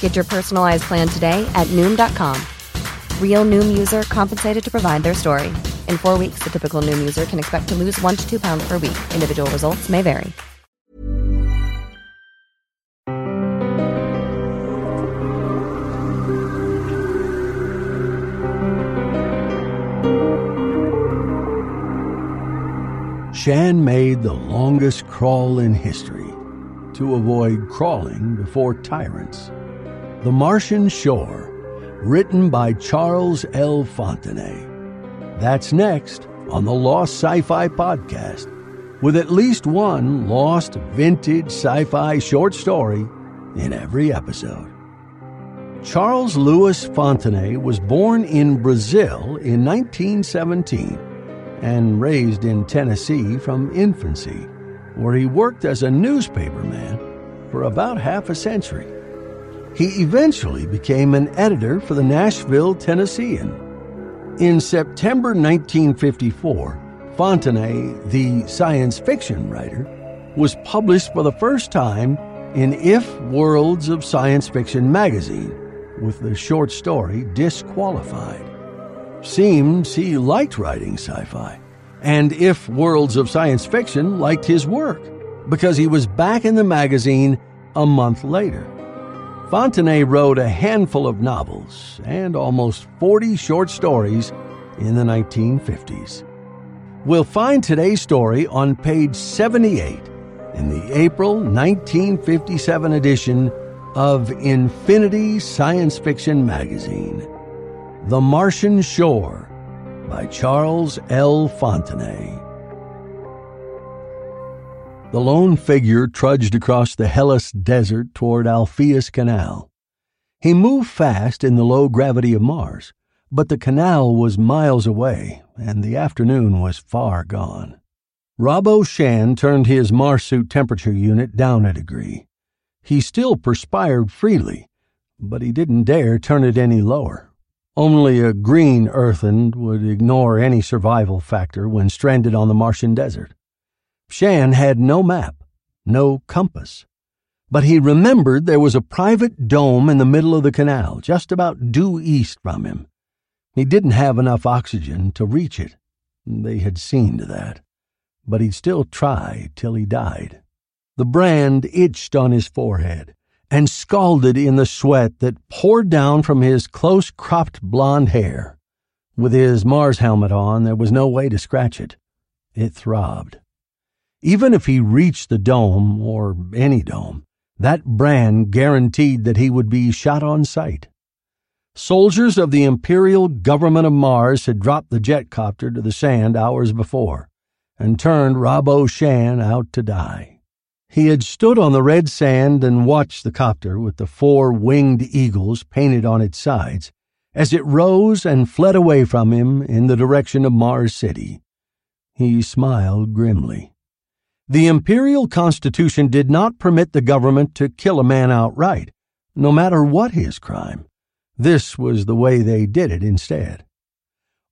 Get your personalized plan today at Noom.com. Real Noom user compensated to provide their story. In four weeks, the typical Noom user can expect to lose one to two pounds per week. Individual results may vary. Shan made the longest crawl in history to avoid crawling before tyrants. The Martian Shore, written by Charles L. Fontenay. That's next on the Lost Sci Fi Podcast, with at least one lost vintage sci fi short story in every episode. Charles Louis Fontenay was born in Brazil in 1917 and raised in Tennessee from infancy, where he worked as a newspaperman for about half a century. He eventually became an editor for the Nashville Tennessean. In September 1954, Fontenay, the science fiction writer, was published for the first time in If Worlds of Science Fiction magazine with the short story Disqualified. Seems he liked writing sci fi, and If Worlds of Science Fiction liked his work because he was back in the magazine a month later. Fontenay wrote a handful of novels and almost 40 short stories in the 1950s. We'll find today's story on page 78 in the April 1957 edition of Infinity Science Fiction Magazine. The Martian Shore by Charles L. Fontenay. The lone figure trudged across the Hellas Desert toward Alpheus Canal. He moved fast in the low gravity of Mars, but the canal was miles away, and the afternoon was far gone. Robbo Shan turned his Mars suit temperature unit down a degree. He still perspired freely, but he didn't dare turn it any lower. Only a green earthen would ignore any survival factor when stranded on the Martian desert. Shan had no map, no compass. But he remembered there was a private dome in the middle of the canal, just about due east from him. He didn't have enough oxygen to reach it. They had seen to that. But he'd still try till he died. The brand itched on his forehead and scalded in the sweat that poured down from his close cropped blond hair. With his Mars helmet on, there was no way to scratch it. It throbbed. Even if he reached the dome, or any dome, that brand guaranteed that he would be shot on sight. Soldiers of the Imperial Government of Mars had dropped the jet copter to the sand hours before and turned Robbo Shan out to die. He had stood on the red sand and watched the copter with the four winged eagles painted on its sides as it rose and fled away from him in the direction of Mars City. He smiled grimly. The imperial constitution did not permit the government to kill a man outright, no matter what his crime. This was the way they did it instead.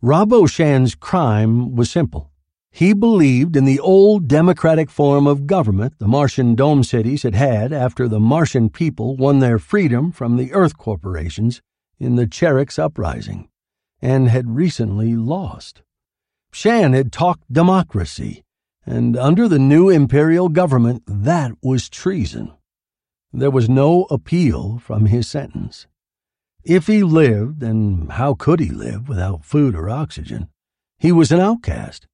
Robbo Shan's crime was simple. He believed in the old democratic form of government the Martian dome cities had had after the Martian people won their freedom from the Earth corporations in the Cheriks uprising and had recently lost. Shan had talked democracy, and under the new imperial government, that was treason. There was no appeal from his sentence. If he lived, and how could he live without food or oxygen, he was an outcast.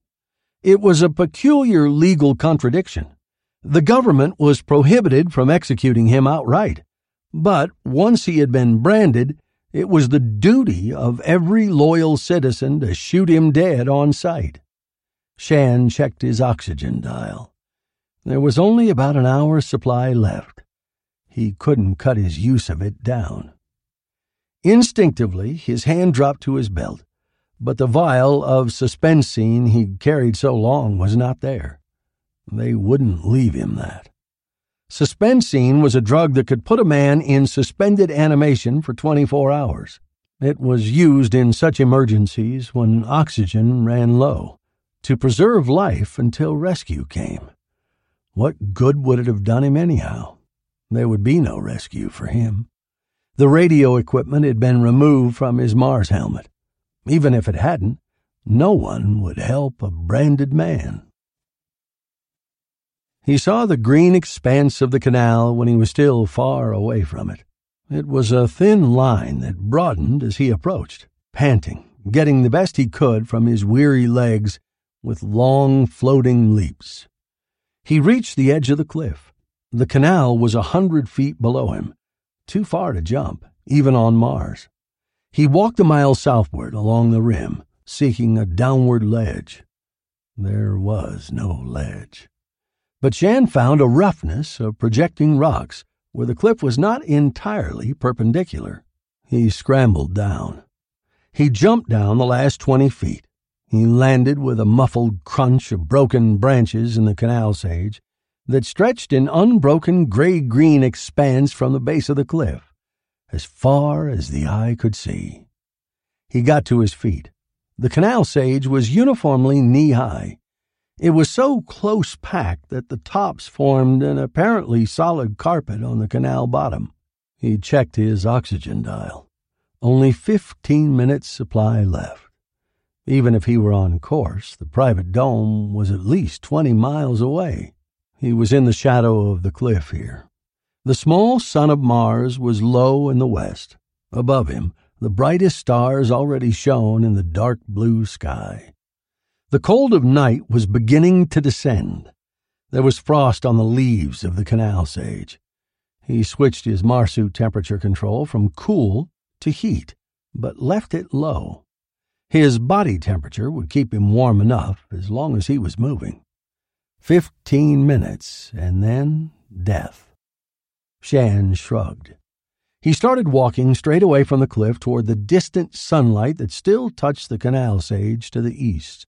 It was a peculiar legal contradiction. The government was prohibited from executing him outright, but once he had been branded, it was the duty of every loyal citizen to shoot him dead on sight. Shan checked his oxygen dial. There was only about an hour's supply left. He couldn't cut his use of it down. Instinctively, his hand dropped to his belt, but the vial of suspensine he'd carried so long was not there. They wouldn't leave him that. Suspensine was a drug that could put a man in suspended animation for 24 hours. It was used in such emergencies when oxygen ran low, to preserve life until rescue came. What good would it have done him anyhow? There would be no rescue for him. The radio equipment had been removed from his Mars helmet. Even if it hadn't, no one would help a branded man. He saw the green expanse of the canal when he was still far away from it. It was a thin line that broadened as he approached, panting, getting the best he could from his weary legs with long floating leaps. He reached the edge of the cliff. The canal was a hundred feet below him, too far to jump, even on Mars. He walked a mile southward along the rim, seeking a downward ledge. There was no ledge. But Shan found a roughness of projecting rocks where the cliff was not entirely perpendicular. He scrambled down. He jumped down the last twenty feet. He landed with a muffled crunch of broken branches in the canal sage that stretched in unbroken gray green expanse from the base of the cliff, as far as the eye could see. He got to his feet. The canal sage was uniformly knee high. It was so close packed that the tops formed an apparently solid carpet on the canal bottom. He checked his oxygen dial. Only fifteen minutes' supply left. Even if he were on course, the private dome was at least twenty miles away. He was in the shadow of the cliff here. The small sun of Mars was low in the west. Above him, the brightest stars already shone in the dark blue sky. The cold of night was beginning to descend. There was frost on the leaves of the canal sage. He switched his Marsuit temperature control from cool to heat, but left it low. His body temperature would keep him warm enough as long as he was moving. Fifteen minutes, and then death. Shan shrugged. He started walking straight away from the cliff toward the distant sunlight that still touched the canal sage to the east.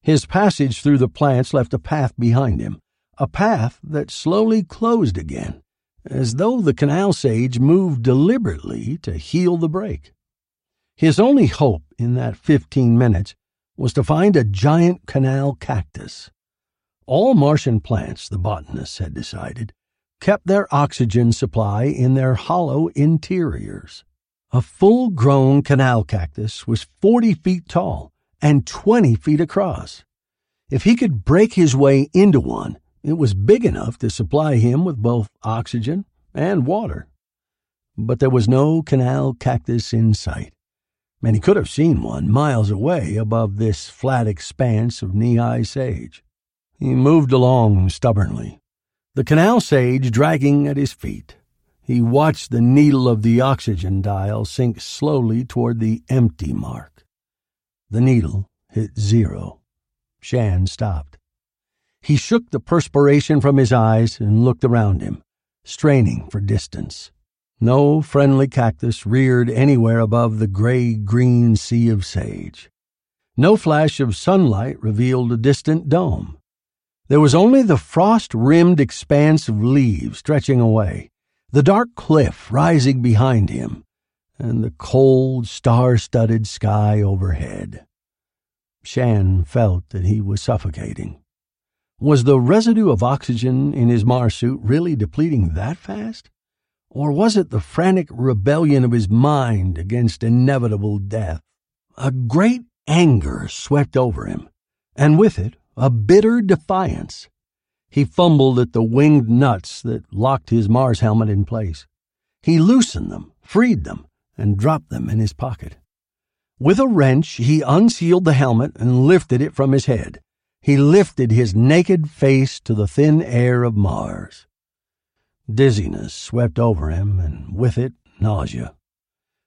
His passage through the plants left a path behind him, a path that slowly closed again, as though the canal sage moved deliberately to heal the break. His only hope in that fifteen minutes was to find a giant canal cactus. All Martian plants, the botanists had decided, kept their oxygen supply in their hollow interiors. A full grown canal cactus was 40 feet tall and 20 feet across. If he could break his way into one, it was big enough to supply him with both oxygen and water. But there was no canal cactus in sight, and he could have seen one miles away above this flat expanse of knee high sage. He moved along stubbornly, the canal sage dragging at his feet. He watched the needle of the oxygen dial sink slowly toward the empty mark. The needle hit zero. Shan stopped. He shook the perspiration from his eyes and looked around him, straining for distance. No friendly cactus reared anywhere above the gray green sea of sage. No flash of sunlight revealed a distant dome. There was only the frost rimmed expanse of leaves stretching away, the dark cliff rising behind him, and the cold, star studded sky overhead. Shan felt that he was suffocating. Was the residue of oxygen in his Mars suit really depleting that fast? Or was it the frantic rebellion of his mind against inevitable death? A great anger swept over him, and with it, a bitter defiance. He fumbled at the winged nuts that locked his Mars helmet in place. He loosened them, freed them, and dropped them in his pocket. With a wrench, he unsealed the helmet and lifted it from his head. He lifted his naked face to the thin air of Mars. Dizziness swept over him, and with it, nausea.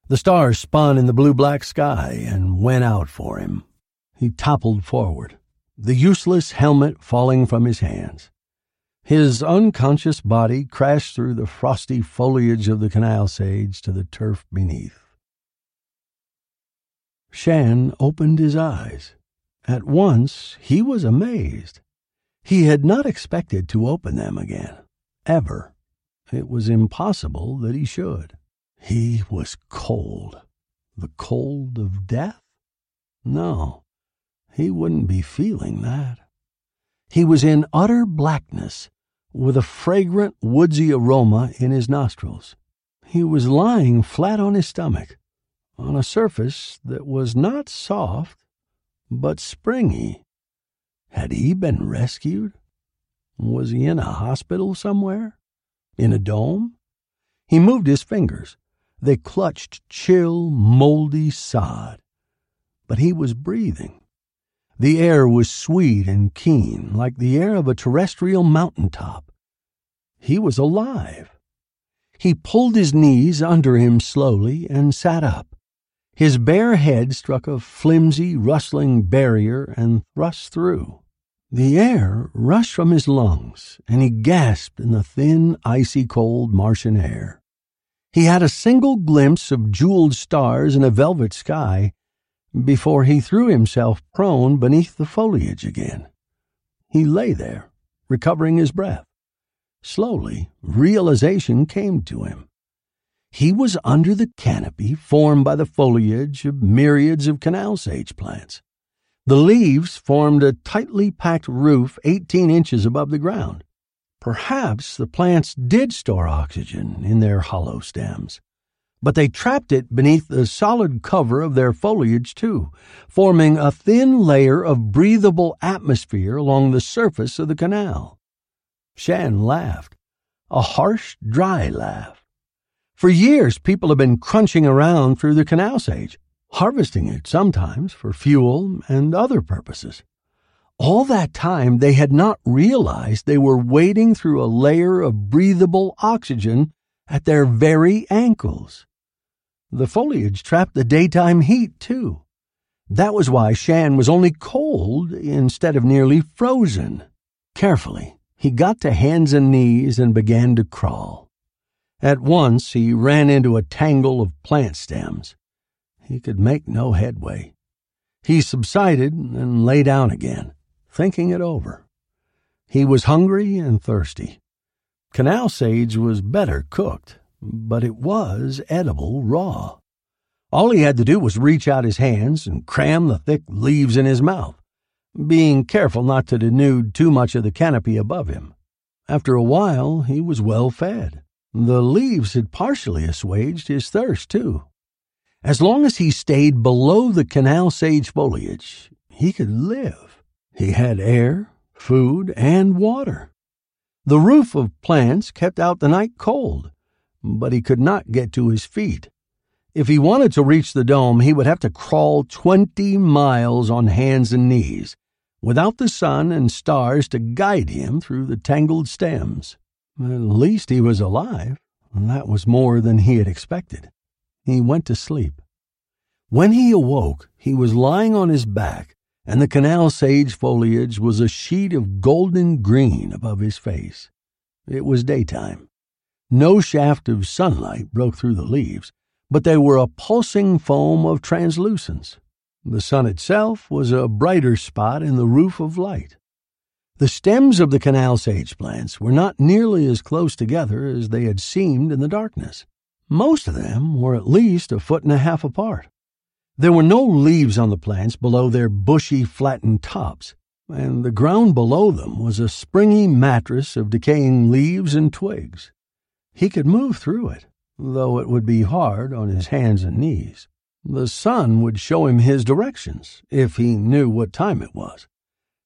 The stars spun in the blue black sky and went out for him. He toppled forward, the useless helmet falling from his hands. His unconscious body crashed through the frosty foliage of the canal sage to the turf beneath. Shan opened his eyes. At once he was amazed. He had not expected to open them again, ever. It was impossible that he should. He was cold. The cold of death? No, he wouldn't be feeling that. He was in utter blackness, with a fragrant, woodsy aroma in his nostrils. He was lying flat on his stomach, on a surface that was not soft, but springy. Had he been rescued? Was he in a hospital somewhere? In a dome? He moved his fingers. They clutched chill, moldy sod. But he was breathing. The air was sweet and keen, like the air of a terrestrial mountain top. He was alive. He pulled his knees under him slowly and sat up. His bare head struck a flimsy, rustling barrier and thrust through. The air rushed from his lungs, and he gasped in the thin, icy cold Martian air. He had a single glimpse of jeweled stars and a velvet sky before he threw himself prone beneath the foliage again. He lay there, recovering his breath. Slowly, realization came to him. He was under the canopy formed by the foliage of myriads of canal sage plants. The leaves formed a tightly packed roof 18 inches above the ground. Perhaps the plants did store oxygen in their hollow stems, but they trapped it beneath the solid cover of their foliage too, forming a thin layer of breathable atmosphere along the surface of the canal. Shan laughed, a harsh, dry laugh. For years, people have been crunching around through the canal sage, harvesting it sometimes for fuel and other purposes. All that time, they had not realized they were wading through a layer of breathable oxygen at their very ankles. The foliage trapped the daytime heat, too. That was why Shan was only cold instead of nearly frozen. Carefully, he got to hands and knees and began to crawl. At once he ran into a tangle of plant stems. He could make no headway. He subsided and lay down again, thinking it over. He was hungry and thirsty. Canal sage was better cooked, but it was edible raw. All he had to do was reach out his hands and cram the thick leaves in his mouth being careful not to denude too much of the canopy above him. After a while, he was well fed. The leaves had partially assuaged his thirst, too. As long as he stayed below the canal sage foliage, he could live. He had air, food, and water. The roof of plants kept out the night cold, but he could not get to his feet. If he wanted to reach the dome, he would have to crawl 20 miles on hands and knees, without the sun and stars to guide him through the tangled stems. At least he was alive, and that was more than he had expected. He went to sleep. When he awoke, he was lying on his back, and the canal sage foliage was a sheet of golden green above his face. It was daytime. No shaft of sunlight broke through the leaves, but they were a pulsing foam of translucence. The sun itself was a brighter spot in the roof of light. The stems of the canal sage plants were not nearly as close together as they had seemed in the darkness. Most of them were at least a foot and a half apart. There were no leaves on the plants below their bushy, flattened tops, and the ground below them was a springy mattress of decaying leaves and twigs. He could move through it, though it would be hard on his hands and knees. The sun would show him his directions, if he knew what time it was.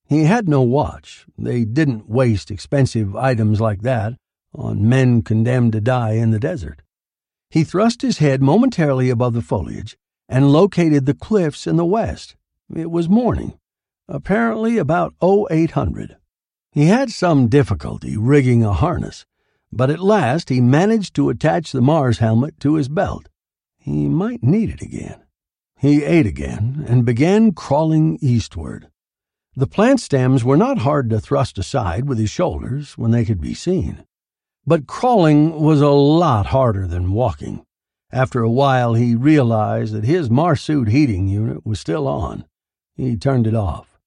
He had no watch. They didn't waste expensive items like that on men condemned to die in the desert. He thrust his head momentarily above the foliage and located the cliffs in the west. It was morning, apparently about 0800. He had some difficulty rigging a harness, but at last he managed to attach the Mars helmet to his belt. He might need it again. He ate again and began crawling eastward. The plant stems were not hard to thrust aside with his shoulders when they could be seen. But crawling was a lot harder than walking. After a while, he realized that his Marsuit heating unit was still on. He turned it off.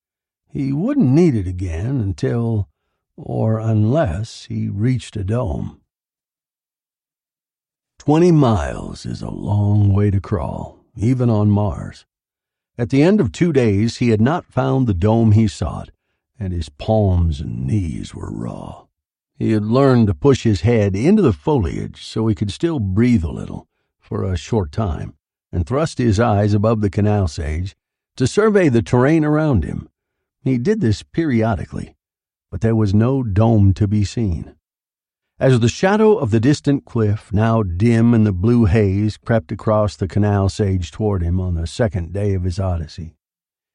He wouldn't need it again until, or unless, he reached a dome. Twenty miles is a long way to crawl, even on Mars. At the end of two days, he had not found the dome he sought, and his palms and knees were raw. He had learned to push his head into the foliage so he could still breathe a little for a short time and thrust his eyes above the canal sage to survey the terrain around him. He did this periodically, but there was no dome to be seen. As the shadow of the distant cliff, now dim in the blue haze, crept across the canal sage toward him on the second day of his odyssey,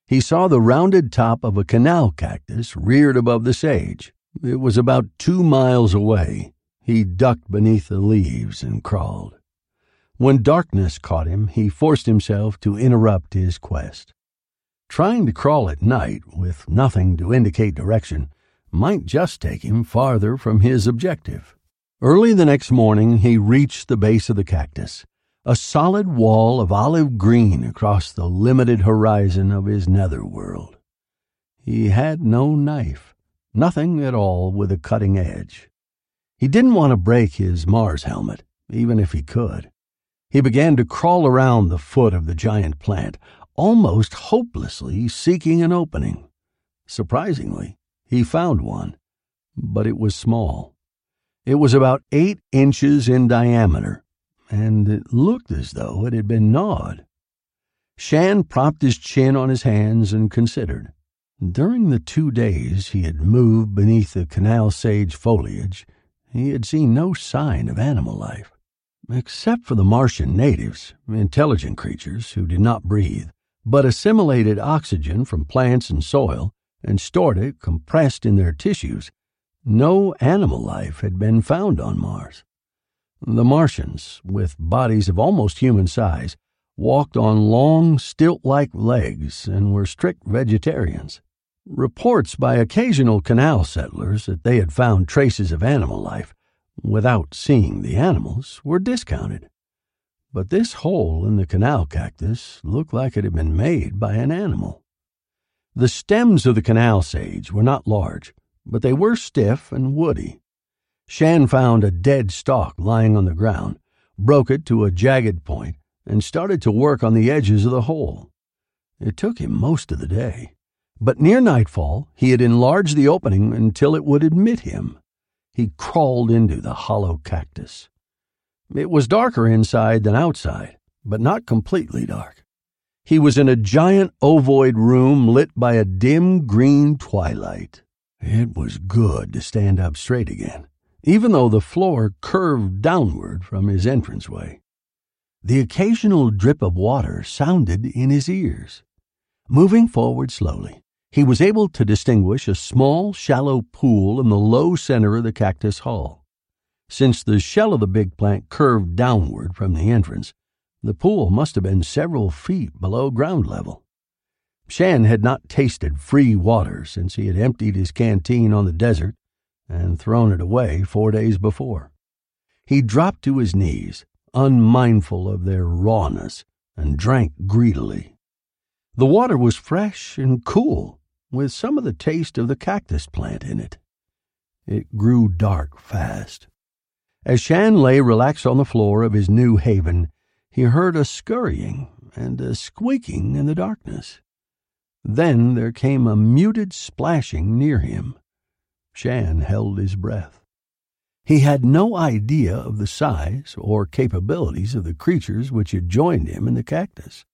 he saw the rounded top of a canal cactus reared above the sage. It was about two miles away. He ducked beneath the leaves and crawled. When darkness caught him, he forced himself to interrupt his quest. Trying to crawl at night with nothing to indicate direction might just take him farther from his objective. Early the next morning, he reached the base of the cactus, a solid wall of olive green across the limited horizon of his nether world. He had no knife, nothing at all with a cutting edge. He didn't want to break his Mars helmet, even if he could. He began to crawl around the foot of the giant plant, almost hopelessly seeking an opening. Surprisingly, he found one, but it was small. It was about eight inches in diameter, and it looked as though it had been gnawed. Shan propped his chin on his hands and considered. During the two days he had moved beneath the canal sage foliage, he had seen no sign of animal life. Except for the Martian natives, intelligent creatures who did not breathe, but assimilated oxygen from plants and soil and stored it compressed in their tissues, no animal life had been found on Mars. The Martians, with bodies of almost human size, walked on long, stilt like legs and were strict vegetarians. Reports by occasional canal settlers that they had found traces of animal life without seeing the animals, were discounted. But this hole in the canal cactus looked like it had been made by an animal. The stems of the canal sage were not large, but they were stiff and woody. Shan found a dead stalk lying on the ground, broke it to a jagged point, and started to work on the edges of the hole. It took him most of the day, but near nightfall he had enlarged the opening until it would admit him he crawled into the hollow cactus. It was darker inside than outside, but not completely dark. He was in a giant ovoid room lit by a dim green twilight. It was good to stand up straight again, even though the floor curved downward from his entranceway. The occasional drip of water sounded in his ears. Moving forward slowly, he was able to distinguish a small, shallow pool in the low center of the cactus hull. Since the shell of the big plant curved downward from the entrance, the pool must have been several feet below ground level. Shan had not tasted free water since he had emptied his canteen on the desert and thrown it away four days before. He dropped to his knees, unmindful of their rawness, and drank greedily. The water was fresh and cool, with some of the taste of the cactus plant in it. It grew dark fast. As Shan lay relaxed on the floor of his new haven, he heard a scurrying and a squeaking in the darkness. Then there came a muted splashing near him. Shan held his breath. He had no idea of the size or capabilities of the creatures which had joined him in the cactus.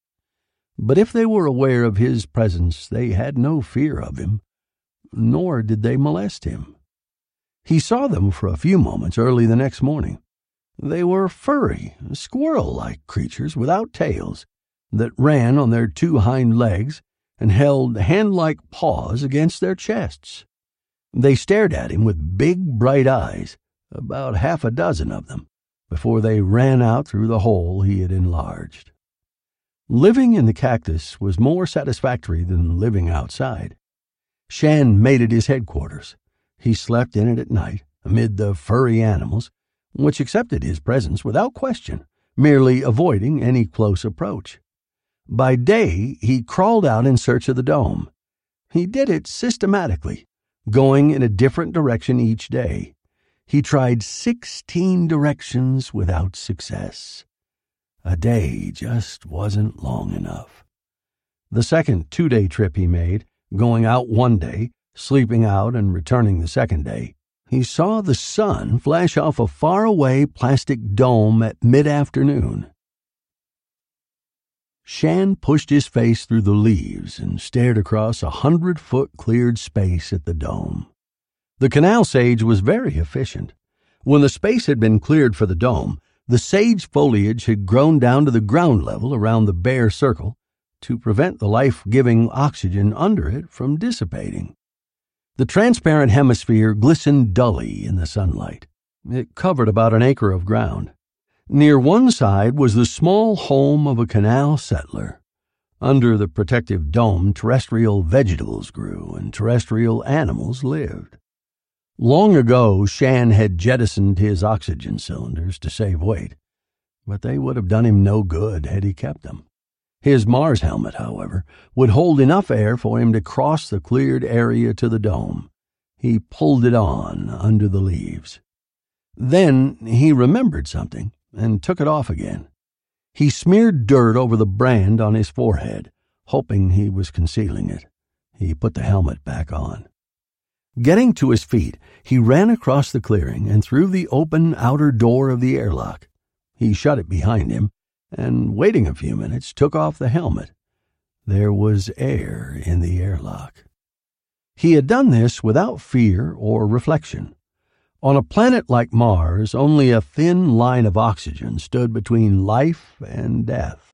But if they were aware of his presence, they had no fear of him, nor did they molest him. He saw them for a few moments early the next morning. They were furry, squirrel like creatures without tails that ran on their two hind legs and held hand like paws against their chests. They stared at him with big, bright eyes, about half a dozen of them, before they ran out through the hole he had enlarged. Living in the cactus was more satisfactory than living outside. Shan made it his headquarters. He slept in it at night, amid the furry animals, which accepted his presence without question, merely avoiding any close approach. By day, he crawled out in search of the dome. He did it systematically, going in a different direction each day. He tried sixteen directions without success. A day just wasn't long enough. The second two day trip he made, going out one day, sleeping out, and returning the second day, he saw the sun flash off a faraway plastic dome at mid afternoon. Shan pushed his face through the leaves and stared across a hundred foot cleared space at the dome. The canal sage was very efficient. When the space had been cleared for the dome, the sage foliage had grown down to the ground level around the bare circle to prevent the life giving oxygen under it from dissipating. The transparent hemisphere glistened dully in the sunlight. It covered about an acre of ground. Near one side was the small home of a canal settler. Under the protective dome, terrestrial vegetables grew and terrestrial animals lived. Long ago, Shan had jettisoned his oxygen cylinders to save weight, but they would have done him no good had he kept them. His Mars helmet, however, would hold enough air for him to cross the cleared area to the dome. He pulled it on under the leaves. Then he remembered something and took it off again. He smeared dirt over the brand on his forehead, hoping he was concealing it. He put the helmet back on. Getting to his feet, he ran across the clearing and through the open outer door of the airlock. He shut it behind him and, waiting a few minutes, took off the helmet. There was air in the airlock. He had done this without fear or reflection. On a planet like Mars, only a thin line of oxygen stood between life and death.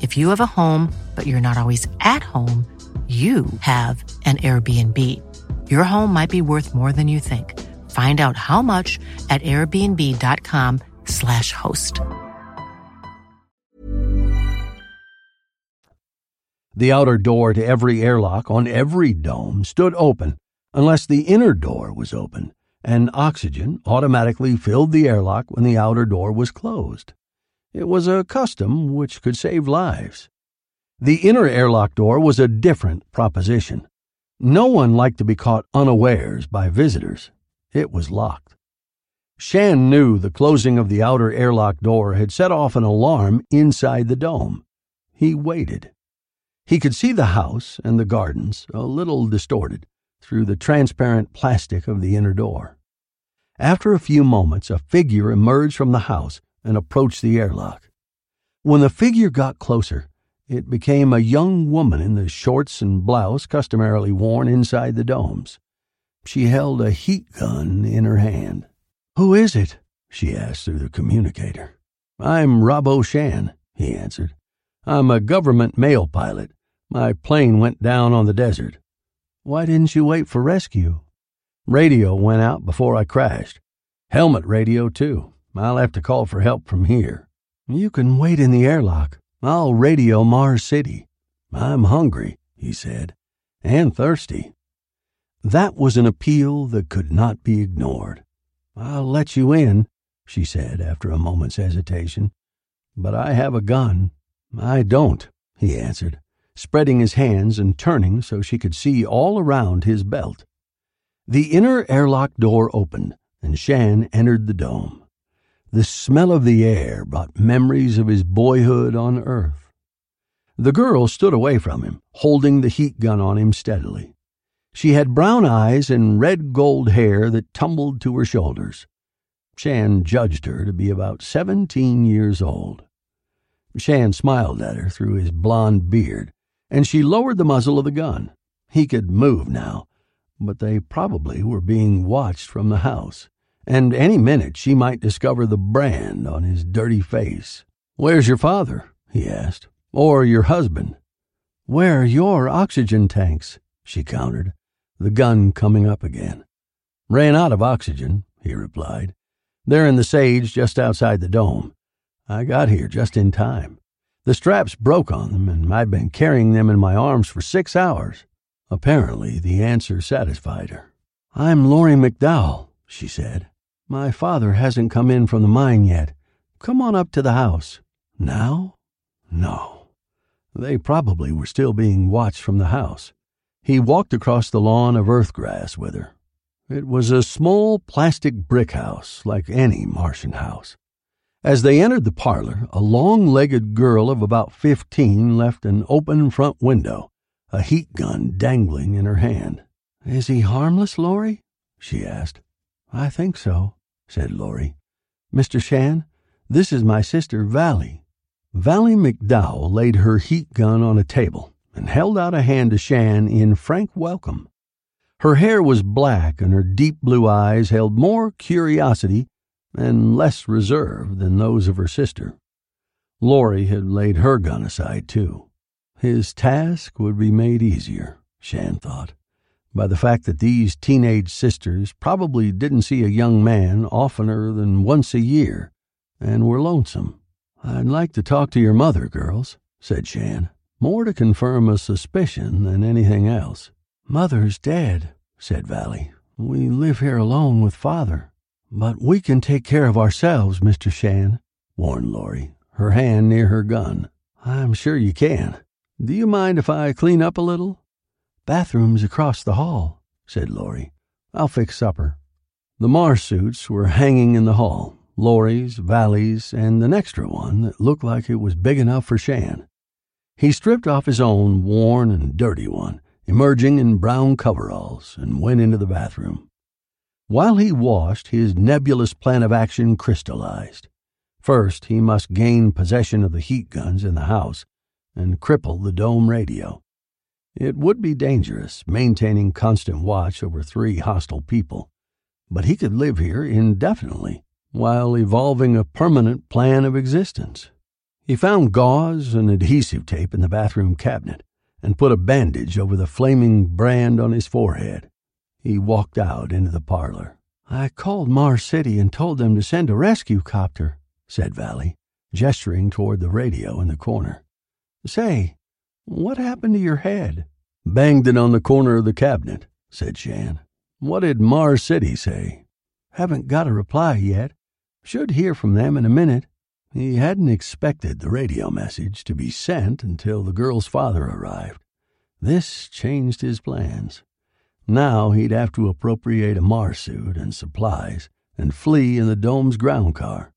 If you have a home, but you're not always at home, you have an Airbnb. Your home might be worth more than you think. Find out how much at airbnb.com/slash host. The outer door to every airlock on every dome stood open, unless the inner door was open, and oxygen automatically filled the airlock when the outer door was closed. It was a custom which could save lives. The inner airlock door was a different proposition. No one liked to be caught unawares by visitors. It was locked. Shan knew the closing of the outer airlock door had set off an alarm inside the dome. He waited. He could see the house and the gardens, a little distorted, through the transparent plastic of the inner door. After a few moments, a figure emerged from the house and approached the airlock. When the figure got closer, it became a young woman in the shorts and blouse customarily worn inside the domes. She held a heat gun in her hand. Who is it? she asked through the communicator. I'm Robbo Shan, he answered. I'm a government mail pilot. My plane went down on the desert. Why didn't you wait for rescue? Radio went out before I crashed. Helmet radio, too. I'll have to call for help from here. You can wait in the airlock. I'll radio Mars City. I'm hungry, he said, and thirsty. That was an appeal that could not be ignored. I'll let you in, she said after a moment's hesitation. But I have a gun. I don't, he answered, spreading his hands and turning so she could see all around his belt. The inner airlock door opened, and Shan entered the dome. The smell of the air brought memories of his boyhood on Earth. The girl stood away from him, holding the heat gun on him steadily. She had brown eyes and red gold hair that tumbled to her shoulders. Shan judged her to be about seventeen years old. Shan smiled at her through his blond beard, and she lowered the muzzle of the gun. He could move now, but they probably were being watched from the house, and any minute she might discover the brand on his dirty face. Where's your father? he asked. Or your husband? Where are your oxygen tanks? she countered the gun coming up again. Ran out of oxygen, he replied. They're in the sage just outside the dome. I got here just in time. The straps broke on them, and I'd been carrying them in my arms for six hours. Apparently, the answer satisfied her. I'm Laurie McDowell, she said. My father hasn't come in from the mine yet. Come on up to the house. Now? No. They probably were still being watched from the house. He walked across the lawn of earth grass with her. It was a small plastic brick house, like any Martian house. As they entered the parlor, a long legged girl of about fifteen left an open front window, a heat gun dangling in her hand. Is he harmless, Laurie? she asked. I think so, said Laurie. Mr. Shan, this is my sister, Valley. Valley McDowell laid her heat gun on a table and held out a hand to Shan in frank welcome. Her hair was black, and her deep blue eyes held more curiosity and less reserve than those of her sister. Laurie had laid her gun aside, too. His task would be made easier, Shan thought, by the fact that these teenage sisters probably didn't see a young man oftener than once a year and were lonesome. I'd like to talk to your mother, girls, said Shan more to confirm a suspicion than anything else. Mother's dead, said Valley. We live here alone with father. But we can take care of ourselves, Mr. Shan, warned Laurie, her hand near her gun. I'm sure you can. Do you mind if I clean up a little? Bathroom's across the hall, said Laurie. I'll fix supper. The Mars suits were hanging in the hall Laurie's, Valley's, and an extra one that looked like it was big enough for Shan. He stripped off his own worn and dirty one, emerging in brown coveralls, and went into the bathroom. While he washed, his nebulous plan of action crystallized. First, he must gain possession of the heat guns in the house and cripple the dome radio. It would be dangerous, maintaining constant watch over three hostile people, but he could live here indefinitely while evolving a permanent plan of existence. He found gauze and adhesive tape in the bathroom cabinet and put a bandage over the flaming brand on his forehead. He walked out into the parlor. I called Mars City and told them to send a rescue copter, said Valley, gesturing toward the radio in the corner. Say, what happened to your head? Banged it on the corner of the cabinet, said Shan. What did Mars City say? Haven't got a reply yet. Should hear from them in a minute. He hadn't expected the radio message to be sent until the girl's father arrived. This changed his plans. Now he'd have to appropriate a Mars suit and supplies and flee in the dome's ground car.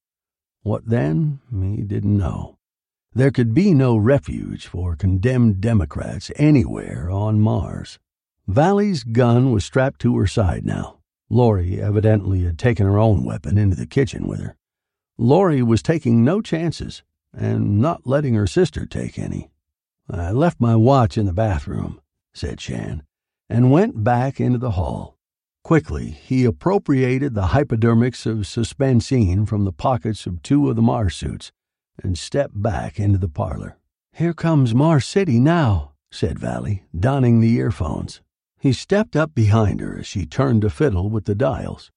What then? He didn't know. There could be no refuge for condemned Democrats anywhere on Mars. Valley's gun was strapped to her side now. Laurie evidently had taken her own weapon into the kitchen with her. Laurie was taking no chances and not letting her sister take any. I left my watch in the bathroom, said Shan, and went back into the hall. Quickly, he appropriated the hypodermics of suspensine from the pockets of two of the Mars suits and stepped back into the parlor. Here comes Mars City now, said Valley, donning the earphones. He stepped up behind her as she turned to fiddle with the dials.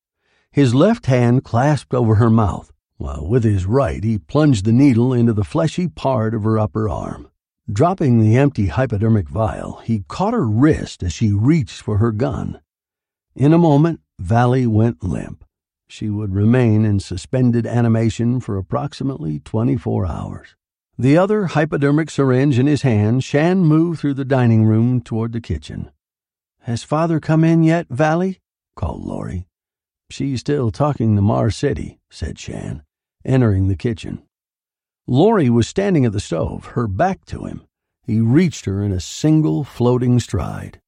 His left hand clasped over her mouth, while with his right he plunged the needle into the fleshy part of her upper arm. Dropping the empty hypodermic vial, he caught her wrist as she reached for her gun. In a moment, Valley went limp. She would remain in suspended animation for approximately 24 hours. The other hypodermic syringe in his hand, Shan moved through the dining room toward the kitchen. Has father come in yet, Valley? called Laurie. She's still talking to Mars City, said Shan, entering the kitchen. Laurie was standing at the stove, her back to him. He reached her in a single floating stride.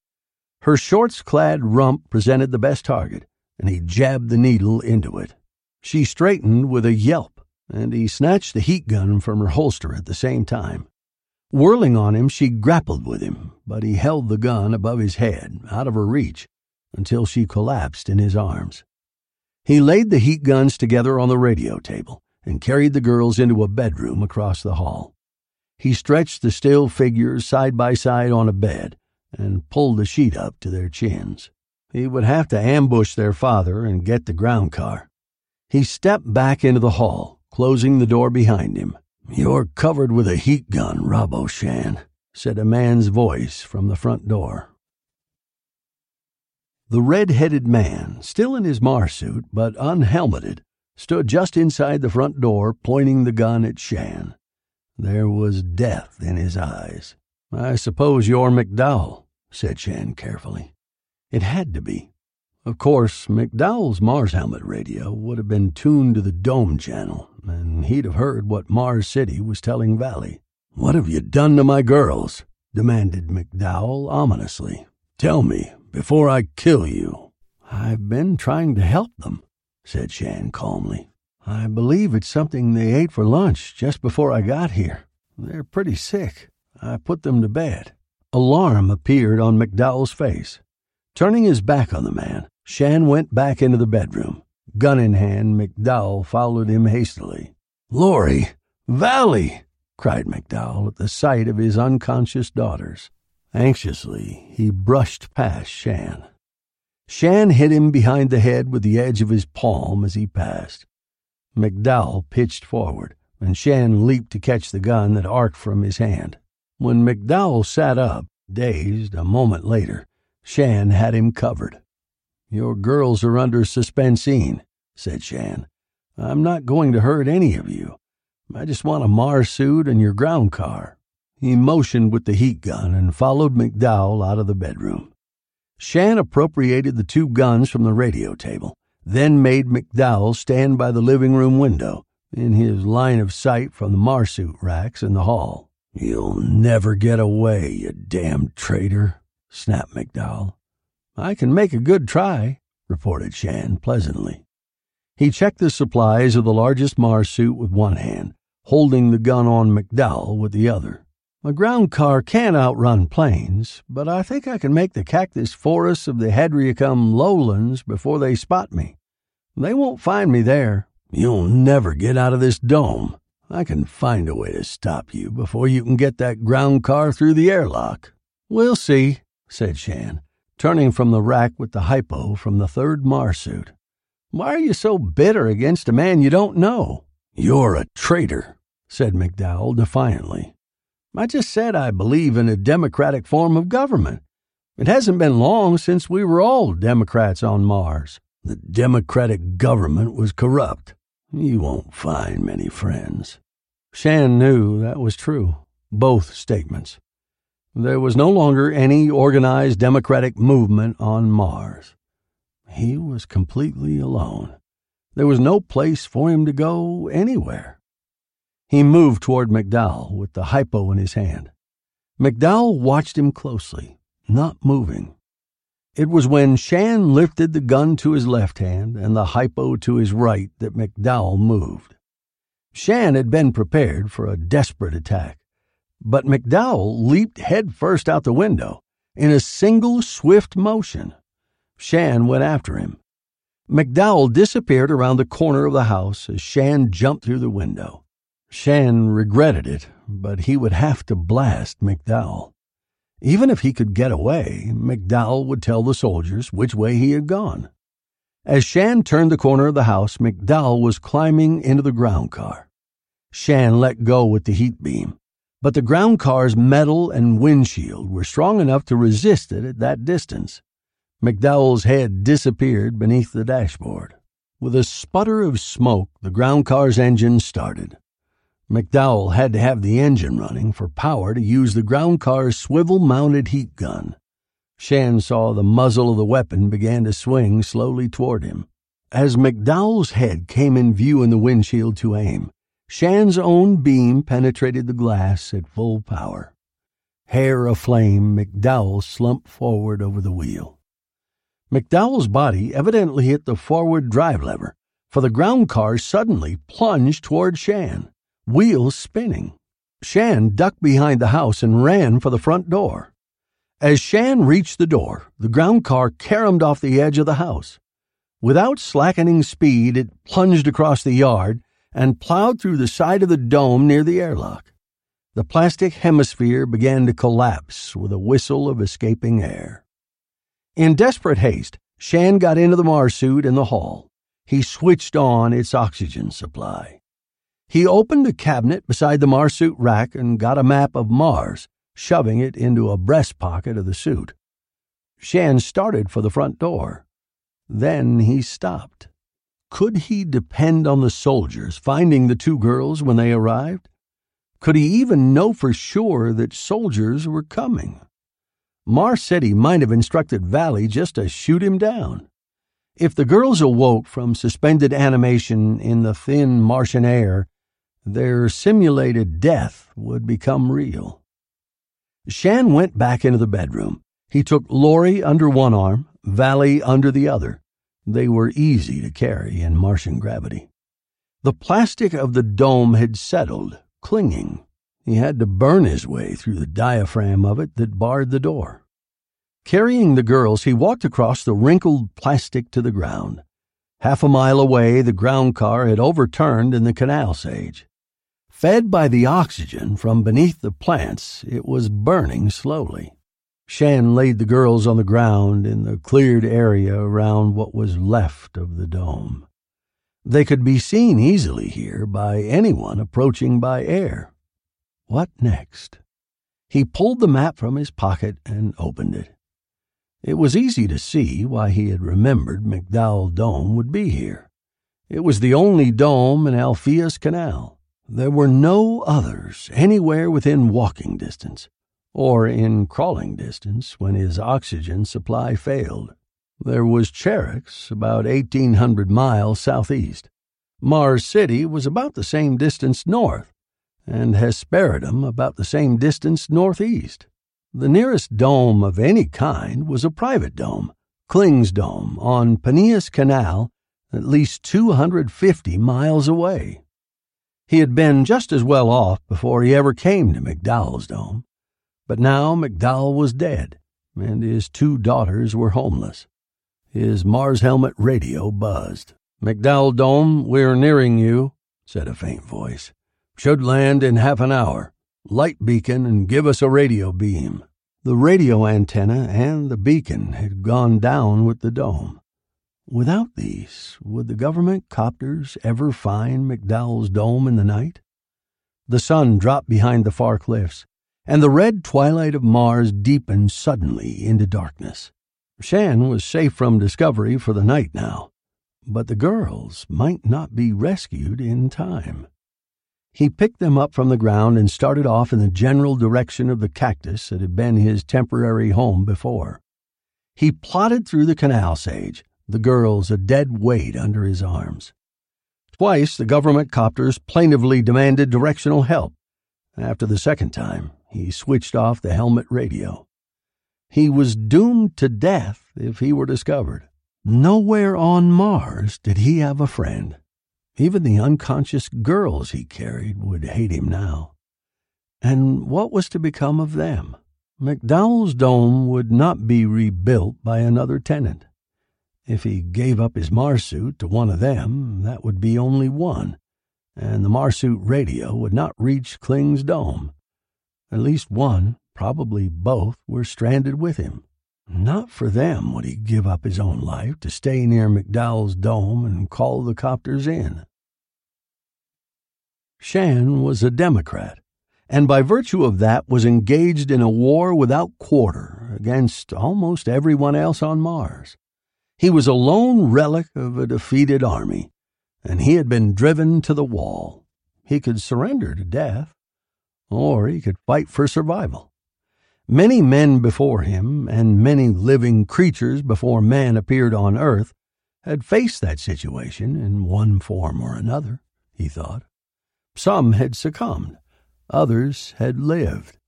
Her shorts clad rump presented the best target, and he jabbed the needle into it. She straightened with a yelp, and he snatched the heat gun from her holster at the same time. Whirling on him, she grappled with him, but he held the gun above his head, out of her reach, until she collapsed in his arms. He laid the heat guns together on the radio table and carried the girls into a bedroom across the hall. He stretched the still figures side by side on a bed and pulled the sheet up to their chins. He would have to ambush their father and get the ground car. He stepped back into the hall, closing the door behind him. You're covered with a heat gun, Robbo Shan, said a man's voice from the front door. The red headed man, still in his Mars suit but unhelmeted, stood just inside the front door, pointing the gun at Shan. There was death in his eyes. I suppose you're McDowell, said Shan carefully. It had to be. Of course, McDowell's Mars helmet radio would have been tuned to the Dome channel, and he'd have heard what Mars City was telling Valley. What have you done to my girls? demanded McDowell ominously. Tell me, before I kill you. I've been trying to help them, said Shan calmly. I believe it's something they ate for lunch just before I got here. They're pretty sick. I put them to bed. Alarm appeared on McDowell's face. Turning his back on the man, Shan went back into the bedroom. Gun in hand, McDowell followed him hastily. Laurie! Valley! cried McDowell at the sight of his unconscious daughters. Anxiously, he brushed past Shan. Shan hit him behind the head with the edge of his palm as he passed. McDowell pitched forward, and Shan leaped to catch the gun that arced from his hand. When McDowell sat up, dazed, a moment later, Shan had him covered. Your girls are under suspensine, said Shan. I'm not going to hurt any of you. I just want a Mars suit and your ground car. He motioned with the heat gun and followed McDowell out of the bedroom. Shan appropriated the two guns from the radio table, then made McDowell stand by the living room window, in his line of sight from the Marsuit racks in the hall. You'll never get away, you damned traitor, snapped McDowell. I can make a good try, reported Shan pleasantly. He checked the supplies of the largest Mars suit with one hand, holding the gun on McDowell with the other. A ground car can't outrun planes, but I think I can make the cactus forests of the Hadriacum lowlands before they spot me. They won't find me there. You'll never get out of this dome. I can find a way to stop you before you can get that ground car through the airlock. We'll see, said Shan, turning from the rack with the hypo from the third Mars suit. Why are you so bitter against a man you don't know? You're a traitor, said McDowell defiantly. I just said I believe in a democratic form of government. It hasn't been long since we were all Democrats on Mars. The Democratic government was corrupt. You won't find many friends. Shan knew that was true, both statements. There was no longer any organized democratic movement on Mars. He was completely alone. There was no place for him to go anywhere. He moved toward McDowell with the hypo in his hand. McDowell watched him closely, not moving. It was when Shan lifted the gun to his left hand and the hypo to his right that McDowell moved. Shan had been prepared for a desperate attack, but McDowell leaped headfirst out the window in a single swift motion. Shan went after him. McDowell disappeared around the corner of the house as Shan jumped through the window. Shan regretted it, but he would have to blast McDowell. Even if he could get away, McDowell would tell the soldiers which way he had gone. As Shan turned the corner of the house, McDowell was climbing into the ground car. Shan let go with the heat beam, but the ground car's metal and windshield were strong enough to resist it at that distance. McDowell's head disappeared beneath the dashboard. With a sputter of smoke, the ground car's engine started. McDowell had to have the engine running for power to use the ground car's swivel mounted heat gun. Shan saw the muzzle of the weapon began to swing slowly toward him. As McDowell's head came in view in the windshield to aim, Shan's own beam penetrated the glass at full power. Hair aflame, McDowell slumped forward over the wheel. McDowell's body evidently hit the forward drive lever, for the ground car suddenly plunged toward Shan wheels spinning. Shan ducked behind the house and ran for the front door. As Shan reached the door, the ground car caromed off the edge of the house. Without slackening speed, it plunged across the yard and plowed through the side of the dome near the airlock. The plastic hemisphere began to collapse with a whistle of escaping air. In desperate haste, Shan got into the Mars suit in the hall. He switched on its oxygen supply. He opened a cabinet beside the Mars suit rack and got a map of Mars, shoving it into a breast pocket of the suit. Shan started for the front door. Then he stopped. Could he depend on the soldiers finding the two girls when they arrived? Could he even know for sure that soldiers were coming? He might have instructed Valley just to shoot him down. If the girls awoke from suspended animation in the thin Martian air, their simulated death would become real. Shan went back into the bedroom. He took Laurie under one arm, Valley under the other. They were easy to carry in Martian gravity. The plastic of the dome had settled, clinging. He had to burn his way through the diaphragm of it that barred the door. Carrying the girls, he walked across the wrinkled plastic to the ground. Half a mile away, the ground car had overturned in the canal sage. Fed by the oxygen from beneath the plants, it was burning slowly. Shan laid the girls on the ground in the cleared area around what was left of the dome. They could be seen easily here by anyone approaching by air. What next? He pulled the map from his pocket and opened it. It was easy to see why he had remembered McDowell Dome would be here. It was the only dome in Alpheus Canal. There were no others anywhere within walking distance, or in crawling distance when his oxygen supply failed. There was Cherax, about 1,800 miles southeast. Mars City was about the same distance north, and Hesperidum about the same distance northeast. The nearest dome of any kind was a private dome, Kling's Dome, on Peneus Canal, at least 250 miles away. He had been just as well off before he ever came to McDowell's Dome. But now McDowell was dead, and his two daughters were homeless. His Mars helmet radio buzzed. McDowell Dome, we're nearing you, said a faint voice. Should land in half an hour. Light beacon and give us a radio beam. The radio antenna and the beacon had gone down with the dome. Without these, would the government copters ever find McDowell's dome in the night? The sun dropped behind the far cliffs, and the red twilight of Mars deepened suddenly into darkness. Shan was safe from discovery for the night now, but the girls might not be rescued in time. He picked them up from the ground and started off in the general direction of the cactus that had been his temporary home before. He plodded through the canal sage, the girls a dead weight under his arms. Twice the government copters plaintively demanded directional help. After the second time, he switched off the helmet radio. He was doomed to death if he were discovered. Nowhere on Mars did he have a friend. Even the unconscious girls he carried would hate him now. And what was to become of them? McDowell's dome would not be rebuilt by another tenant. If he gave up his Mars suit to one of them, that would be only one, and the Mars suit radio would not reach Kling's dome. At least one, probably both, were stranded with him. Not for them would he give up his own life to stay near McDowell's dome and call the copters in. Shan was a Democrat, and by virtue of that was engaged in a war without quarter against almost everyone else on Mars. He was a lone relic of a defeated army, and he had been driven to the wall. He could surrender to death, or he could fight for survival. Many men before him, and many living creatures before man appeared on earth, had faced that situation in one form or another, he thought. Some had succumbed, others had lived.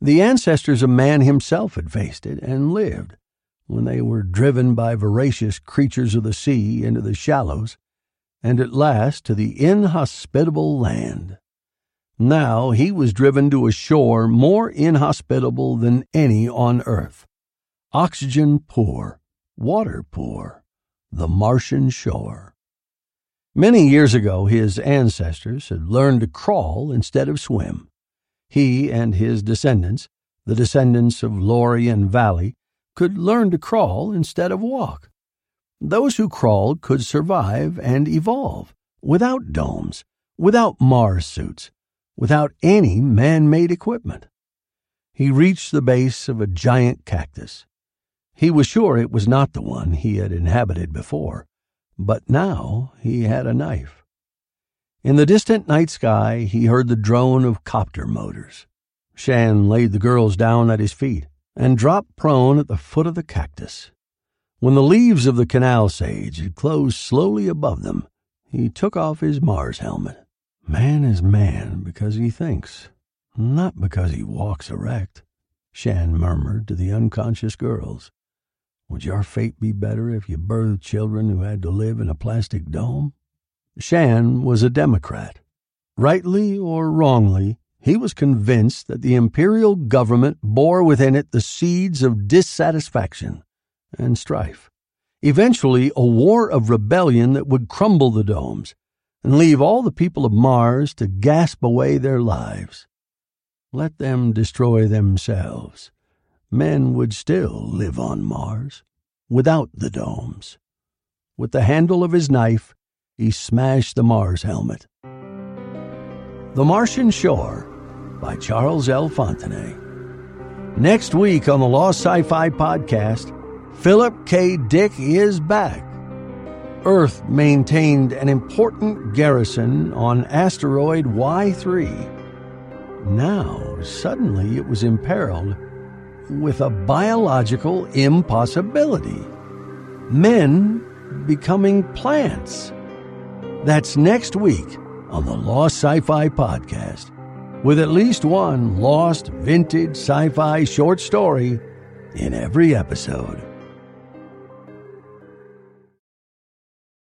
The ancestors of man himself had faced it and lived when they were driven by voracious creatures of the sea into the shallows and at last to the inhospitable land. Now he was driven to a shore more inhospitable than any on earth. Oxygen poor, water poor, the Martian shore. Many years ago, his ancestors had learned to crawl instead of swim. He and his descendants, the descendants of Laurie and Valley, could learn to crawl instead of walk. Those who crawled could survive and evolve without domes, without Mars suits, without any man made equipment. He reached the base of a giant cactus. He was sure it was not the one he had inhabited before, but now he had a knife. In the distant night sky, he heard the drone of copter motors. Shan laid the girls down at his feet and dropped prone at the foot of the cactus. When the leaves of the canal sage had closed slowly above them, he took off his Mars helmet. Man is man because he thinks, not because he walks erect, Shan murmured to the unconscious girls. Would your fate be better if you birthed children who had to live in a plastic dome? Shan was a Democrat. Rightly or wrongly, he was convinced that the imperial government bore within it the seeds of dissatisfaction and strife. Eventually, a war of rebellion that would crumble the domes and leave all the people of Mars to gasp away their lives. Let them destroy themselves. Men would still live on Mars, without the domes. With the handle of his knife, he smashed the Mars helmet. The Martian Shore by Charles L. Fontenay. Next week on the Lost Sci Fi Podcast, Philip K. Dick is back Earth maintained an important garrison on asteroid Y3. Now, suddenly it was imperiled with a biological impossibility men becoming plants. That's next week on the Lost Sci Fi Podcast, with at least one lost vintage sci fi short story in every episode.